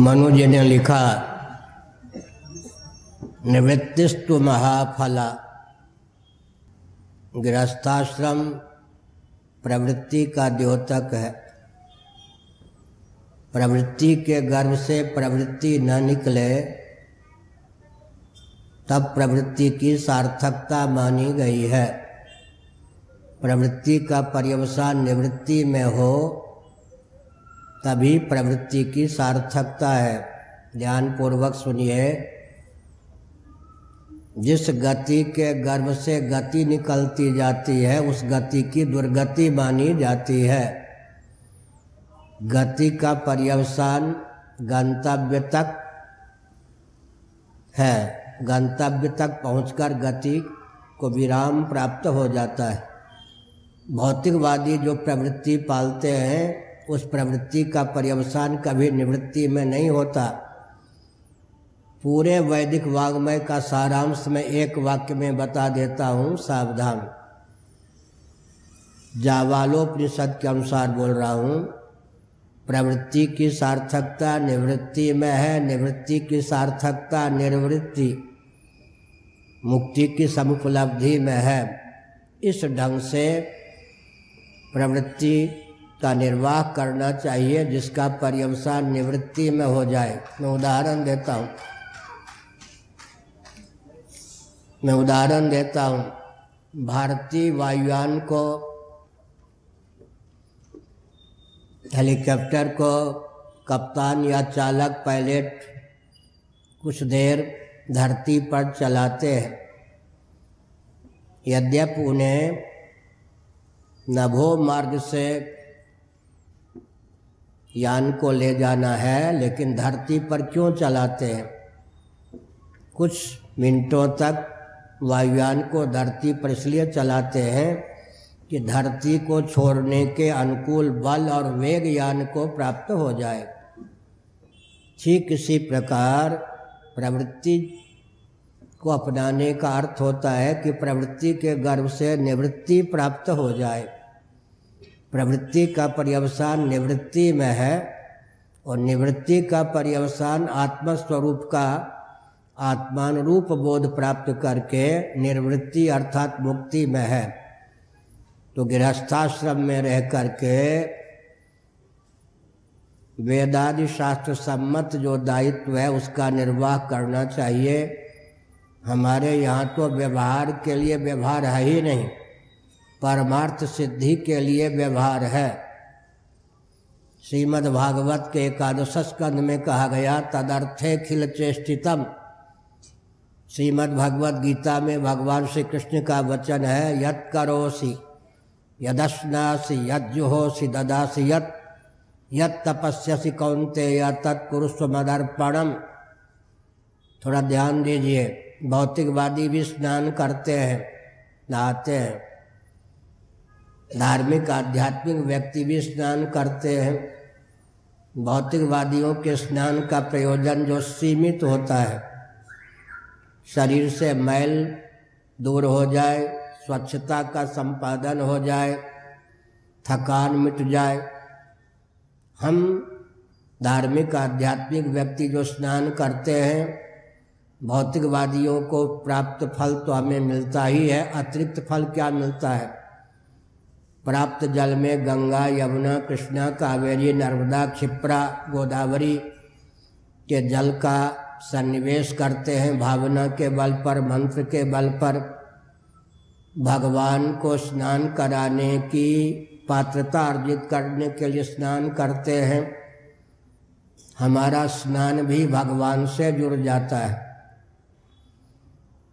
मनु जी ने लिखा, निवृत्तिस्तु महाफला, गृहस्थाश्रम प्रवृत्ति का द्योतक है। प्रवृत्ति के गर्भ से प्रवृत्ति न निकले, तब प्रवृत्ति की सार्थकता मानी गई है। प्रवृत्ति का पर्यवसान निवृत्ति में हो तभी प्रवृत्ति की सार्थकता है। ध्यानपूर्वक सुनिए। जिस गति के गर्भ से गति निकलती जाती है, उस गति की दुर्गति मानी जाती है। गति का पर्यवसान गंतव्य तक है। गंतव्य तक पहुंचकर गति को विराम प्राप्त हो जाता है। भौतिकवादी जो प्रवृत्ति पालते हैं उस प्रवृत्ति का पर्यवसान कभी निवृत्ति में नहीं होता। पूरे वैदिक वाग्मय का सारांश मैं एक वाक्य में बता देता हूँ, सावधान। जावालोपनिषद के अनुसार बोल रहा हूँ, प्रवृत्ति की सार्थकता निवृत्ति में है, निवृत्ति की सार्थकता निर्वृत्ति, मुक्ति की समुपलब्धि में है। इस ढंग से प्रवृत्ति का निर्वाह करना चाहिए, जिसका पर्यवसान निवृत्ति में हो जाए। मैं उदाहरण देता हूँ। मैं उदाहरण देता हूँ। भारतीय वायुयान को, हेलीकॉप्टर को, कप्तान या चालक, पायलट, कुछ देर धरती पर चलाते हैं। यद्यपि उन्हें नभो मार्ग से यान को ले जाना है, लेकिन धरती पर क्यों चलाते हैं? कुछ मिनटों तक वायुयान को धरती पर इसलिए चलाते हैं कि धरती को छोड़ने के अनुकूल बल और वेग यान को प्राप्त हो जाए। ठीक इसी प्रकार प्रवृत्ति को अपनाने का अर्थ होता है कि प्रवृत्ति के गर्भ से निवृत्ति प्राप्त हो जाए। प्रवृत्ति का पर्यवसान निवृत्ति में है और निवृत्ति का पर्यवसान आत्मस्वरूप का आत्मानुरूप बोध प्राप्त करके निर्वृत्ति अर्थात मुक्ति में है। तो गृहस्थाश्रम में रह करके वेदादि शास्त्र सम्मत जो दायित्व है उसका निर्वाह करना चाहिए। हमारे यहाँ तो व्यवहार के लिए व्यवहार है ही नहीं। परमार्थ सिद्धि के लिए व्यवहार है। श्रीमद् भागवत के एकादश स्कंद में कहा गया, तदर्थे खिल चेष्टितम श्रीमद् भगवत गीता में भगवान श्री कृष्ण का वचन है, यत करोसी यदश्नासी यज्जुहोसी, ददासी यत यत तपस्यसी कौनते या तत्कुरुस्व मदर्पणम थोड़ा ध्यान दीजिए, भौतिकवादी भी स्नान करते हैं, नहाते हैं। धार्मिक, आध्यात्मिक व्यक्ति भी स्नान करते हैं। भौतिकवादियों के स्नान का प्रयोजन जो सीमित होता है, शरीर से मैल दूर हो जाए, स्वच्छता का संपादन हो जाए, थकान मिट जाए। हम धार्मिक, आध्यात्मिक व्यक्ति जो स्नान करते हैं, भौतिकवादियों को प्राप्त फल तो हमें मिलता ही है, अतिरिक्त फल क्या मिलता है? प्राप्त जल में गंगा, यमुना, कृष्णा, कावेरी, नर्मदा, क्षिप्रा, गोदावरी के जल का सन्निवेश करते हैं। भावना के बल पर, मंत्र के बल पर, भगवान को स्नान कराने की पात्रता अर्जित करने के लिए स्नान करते हैं। हमारा स्नान भी भगवान से जुड़ जाता है।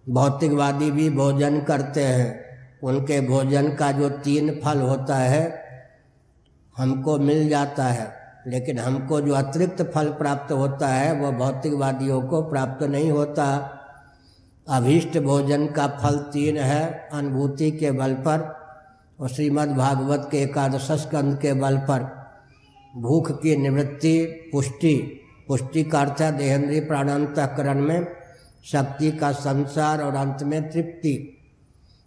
भौतिकवादी भी भोजन करते हैं। उनके भोजन का जो तीन फल होता है, हमको मिल जाता है। लेकिन हमको जो अतिरिक्त फल प्राप्त होता है वह भौतिकवादियों को प्राप्त नहीं होता। अभीष्ट भोजन का फल तीन है, अनुभूति के बल पर और श्रीमद् भागवत के एकादश स्कंद के बल पर। भूख की निवृत्ति, पुष्टि। पुष्टि का अर्थ है देहेंद्रीय प्राणांतकरण में शक्ति का संसार और अंत में तृप्ति।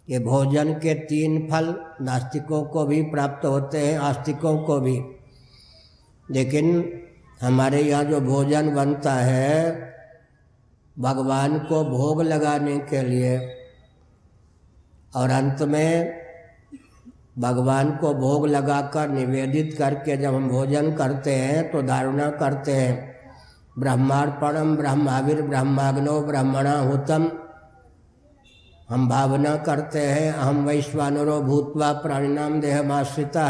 ये भोजन के तीन फल नास्तिकों को भी प्राप्त होते हैं, आस्तिकों को भी। लेकिन हमारे यहाँ जो भोजन बनता है, भगवान को भोग लगाने के लिए और अंत में भगवान को भोग लगाकर निवेदित करके जब हम भोजन करते हैं तो धारणा करते हैं ब्रह्मार्पणम ब्रह्माविर ब्रह्माग्नो ब्रह्मणा हुतम। हम भावना करते हैं हम वैश्वानरो भूतवा प्राणिनाम देहमाश्रिता।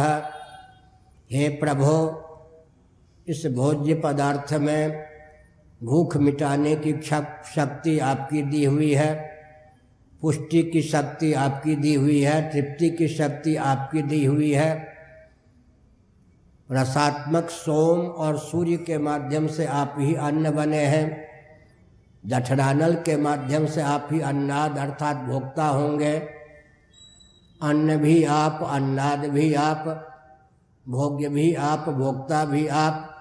हे प्रभो, इस भोज्य पदार्थ में भूख मिटाने की शक्ति आपकी दी हुई है, पुष्टि की शक्ति आपकी दी हुई है, तृप्ति की शक्ति आपकी दी हुई है। रसात्मक सोम और सूर्य के माध्यम से आप ही अन्न बने हैं। जठरानल के माध्यम से आप ही अन्नाद अर्थात भोक्ता होंगे। अन्न भी आप, अन्नाद भी आप, भोग्य भी आप, भोक्ता भी आप।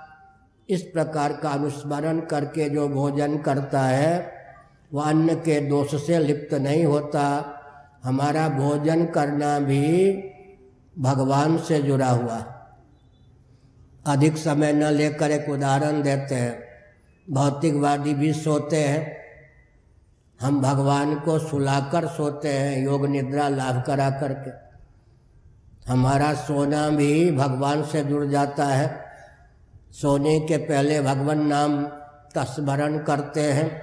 इस प्रकार का अनुस्मरण करके जो भोजन करता है वह अन्न के दोष से लिप्त नहीं होता। हमारा भोजन करना भी भगवान से जुड़ा हुआ। अधिक समय न लेकर एक उदाहरण देते हैं। भौतिकवादी भी सोते हैं। हम भगवान को सुलाकर सोते हैं, योग निद्रा लाभ करा करके। हमारा सोना भी भगवान से जुड़ जाता है। सोने के पहले भगवान नाम का स्मरण करते हैं।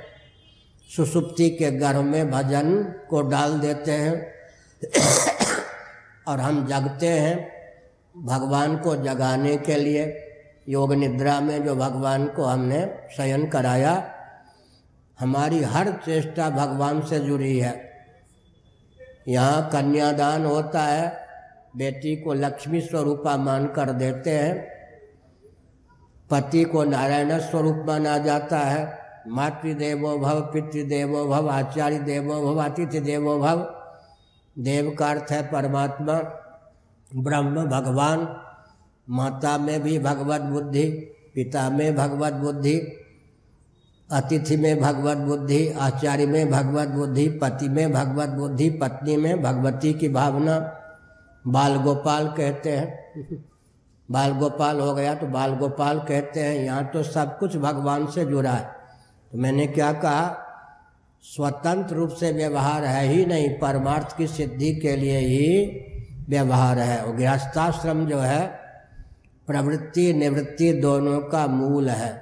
सुसुप्ति के गर्भ में भजन को डाल देते हैं। और हम जगते हैं भगवान को जगाने के लिए। योग निद्रा में जो भगवान को हमने शयन कराया, हमारी हर चेष्टा भगवान से जुड़ी है। यहाँ कन्यादान होता है, बेटी को लक्ष्मी स्वरूपा मान कर देते हैं। पति को नारायण स्वरूप माना जाता है। मातृदेवो भव, पितृदेवो भव, आचार्य देवो भव, अतिथि देवो भव। देव का अर्थ है परमात्मा, ब्रह्म, भगवान। माता में भी भगवत बुद्धि, पिता में भगवत बुद्धि, अतिथि में भगवत बुद्धि, आचार्य में भगवत बुद्धि, पति में भगवत बुद्धि, पत्नी में भगवती की भावना। बाल गोपाल कहते हैं। बाल गोपाल हो गया तो बाल गोपाल कहते हैं, यहाँ तो सब कुछ भगवान से जुड़ा है। तो मैंने क्या कहा, स्वतंत्र रूप से व्यवहार है ही नहीं, परमार्थ की सिद्धि के लिए ही व्यवहार है। और गृहस्थाश्रम जो है प्रवृत्ति निवृत्ति दोनों का मूल है।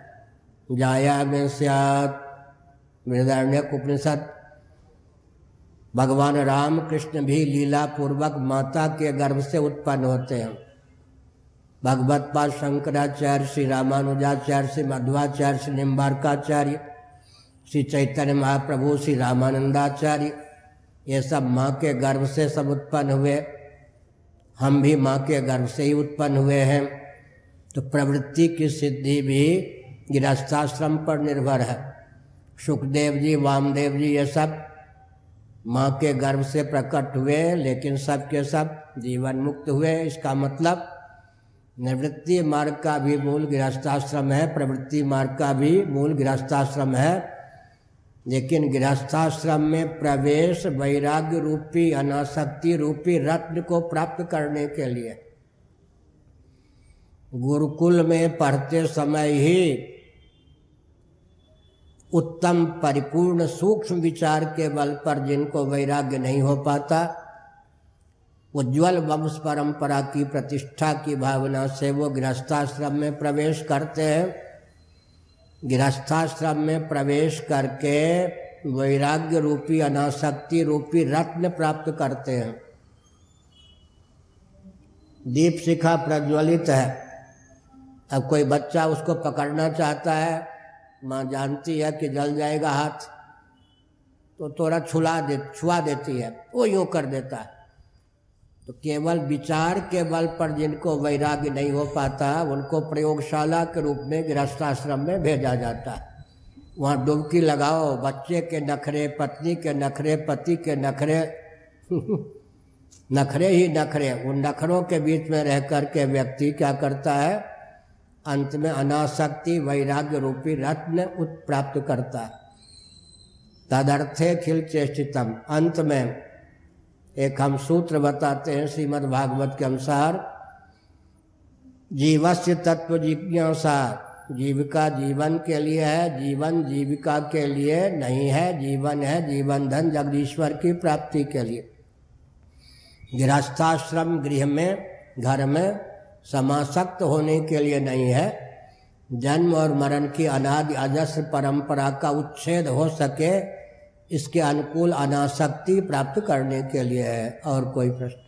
जाया में सियात उपनिषद भगवान राम कृष्ण भी लीला पूर्वक माता के गर्भ से उत्पन्न होते हैं। भगवत पाद शंकराचार्य, श्री रामानुजाचार्य, श्री मध्वाचार्य, श्री निम्बारकाचार्य, श्री चैतन्य महाप्रभु, श्री रामानंदाचार्य, ये सब माँ के गर्भ से सब उत्पन्न हुए। हम भी माँ के गर्भ से ही उत्पन्न हुए हैं। तो प्रवृत्ति की सिद्धि भी गृहस्थाश्रम पर निर्भर है। सुखदेव जी, वामदेव जी, ये सब माँ के गर्भ से प्रकट हुए, लेकिन सब के सब जीवन मुक्त हुए। इसका मतलब निवृत्ति मार्ग का भी मूल गृहस्थाश्रम है, प्रवृत्ति मार्ग का भी मूल गृहस्थाश्रम है। लेकिन गृहस्थाश्रम में प्रवेश वैराग्य रूपी, अनासक्ति रूपी रत्न को प्राप्त करने के लिए गुरुकुल में पढ़ते समय ही उत्तम परिपूर्ण सूक्ष्म विचार के बल पर जिनको वैराग्य नहीं हो पाता, उज्ज्वल वंश परंपरा की प्रतिष्ठा की भावना से वो गृहस्थाश्रम में प्रवेश करते हैं। गृहस्थाश्रम में प्रवेश करके वैराग्य रूपी, अनासक्ति रूपी रत्न प्राप्त करते हैं। दीप शिखा प्रज्वलित है। अब कोई बच्चा उसको पकड़ना चाहता है, माँ जानती है कि जल जाएगा हाथ तो थोड़ा छुला दे, छुआ देती है, वो यूँ कर देता है। तो केवल विचार के बल पर जिनको वैराग्य नहीं हो पाता, उनको प्रयोगशाला के रूप में, गृहस्थाश्रम में भेजा जाता है। वहाँ डुबकी लगाओ, बच्चे के नखरे, पत्नी के नखरे, पति के नखरे नखरे ही नखरे, उन नखरों के बीच में रह कर के व्यक्ति क्या करता है अंत में अनासक्ति वैराग्य रूपी रत्न उत्प्राप्त करता। है तदर्थे खिल चेष्टितम अंत में एक हम सूत्र बताते हैं श्रीमद् भागवत के अनुसार, जीवस्य तत्व जिज्ञासा जीविका जीवन के लिए है, जीवन जीविका के लिए नहीं है, जीवन है जीवन धन जगदीश्वर की प्राप्ति के लिए। गृहस्थाश्रम गृह में, घर में समासक्त होने के लिए नहीं है। जन्म और मरण की अनादि अजस्र परंपरा का उच्छेद हो सके, इसके अनुकूल अनासक्ति प्राप्त करने के लिए है। और कोई प्रश्न?